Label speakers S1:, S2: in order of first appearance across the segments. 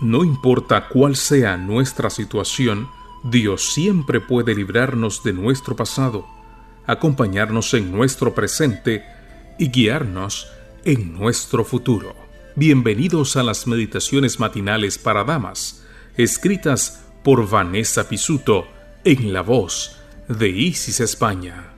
S1: No importa cuál sea nuestra situación, Dios siempre puede librarnos de nuestro pasado, acompañarnos en nuestro presente y guiarnos en nuestro futuro. Bienvenidos a las meditaciones matinales para damas, escritas por Vanessa Pisuto en la voz de Isis España.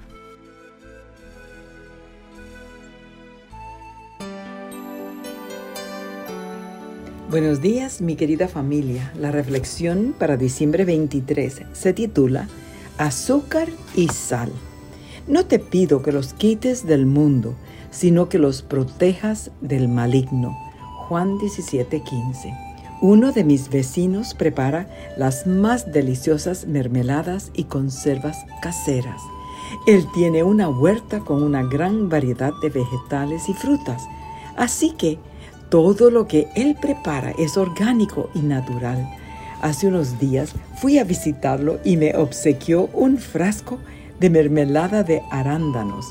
S2: Buenos días, mi querida familia. La reflexión para diciembre 23 se titula Azúcar y sal. No te pido que los quites del mundo, sino que los protejas del maligno. Juan 17:15. Uno de mis vecinos prepara las más deliciosas mermeladas y conservas caseras. Él tiene una huerta con una gran variedad de vegetales y frutas. Así que todo lo que él prepara es orgánico y natural. Hace unos días fui a visitarlo y me obsequió un frasco de mermelada de arándanos,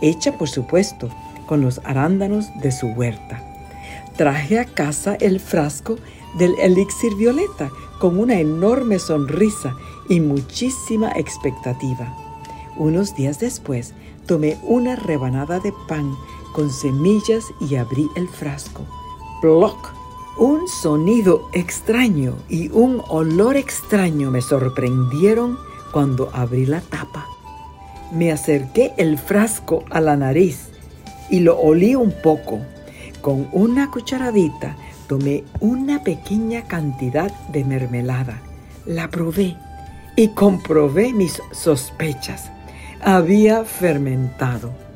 S2: hecha por supuesto con los arándanos de su huerta. Traje a casa el frasco del elixir violeta con una enorme sonrisa y muchísima expectativa. Unos días después tomé una rebanada de pan con semillas y abrí el frasco. ¡Ploc! Un sonido extraño y un olor extraño me sorprendieron cuando abrí la tapa. Me acerqué el frasco a la nariz y lo olí un poco. Con una cucharadita tomé una pequeña cantidad de mermelada. La probé y comprobé mis sospechas. Había fermentado.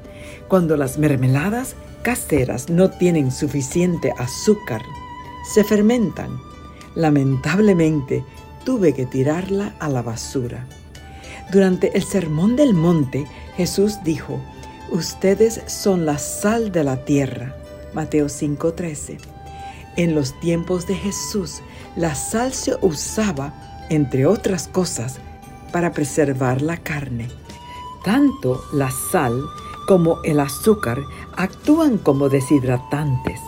S2: Cuando las mermeladas caseras no tienen suficiente azúcar, se fermentan. Lamentablemente, tuve que tirarla a la basura. Durante el Sermón del Monte, Jesús dijo, Ustedes son la sal de la tierra. Mateo 5:13. En los tiempos de Jesús, la sal se usaba, entre otras cosas, para preservar la carne. Tanto la sal como el azúcar actúan como deshidratantes.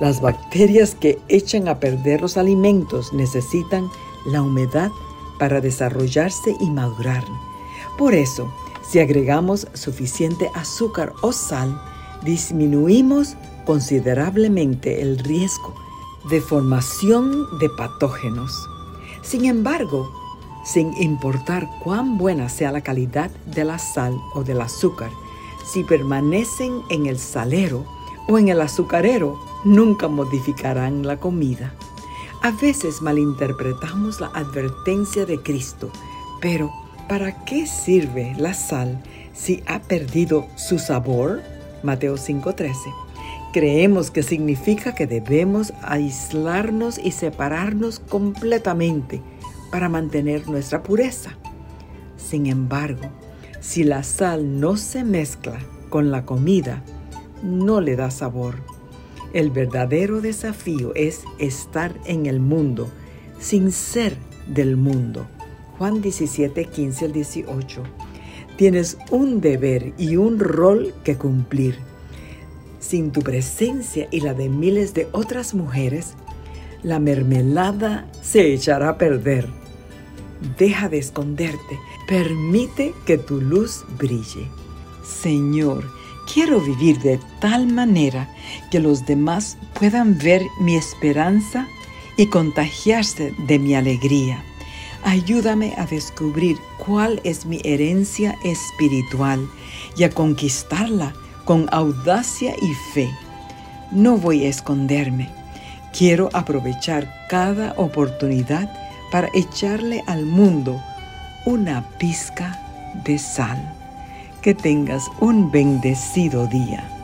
S2: Las bacterias que echan a perder los alimentos necesitan la humedad para desarrollarse y madurar. Por eso, si agregamos suficiente azúcar o sal, disminuimos considerablemente el riesgo de formación de patógenos. Sin embargo, sin importar cuán buena sea la calidad de la sal o del azúcar, si permanecen en el salero o en el azucarero, nunca modificarán la comida. A veces malinterpretamos la advertencia de Cristo, pero ¿para qué sirve la sal si ha perdido su sabor? Mateo 5:13. Creemos que significa que debemos aislarnos y separarnos completamente para mantener nuestra pureza. Sin embargo, si la sal no se mezcla con la comida, no le da sabor. El verdadero desafío es estar en el mundo sin ser del mundo. Juan 17, 15 al 18. Tienes un deber y un rol que cumplir. Sin tu presencia y la de miles de otras mujeres, la mermelada se echará a perder. Deja de esconderte Permite que tu luz brille. Señor, quiero vivir de tal manera que los demás puedan ver mi esperanza y contagiarse de mi alegría. Ayúdame a descubrir cuál es mi herencia espiritual y a conquistarla con audacia y fe. No voy a esconderme. Quiero aprovechar cada oportunidad para echarle al mundo una pizca de sal. Que tengas un bendecido día.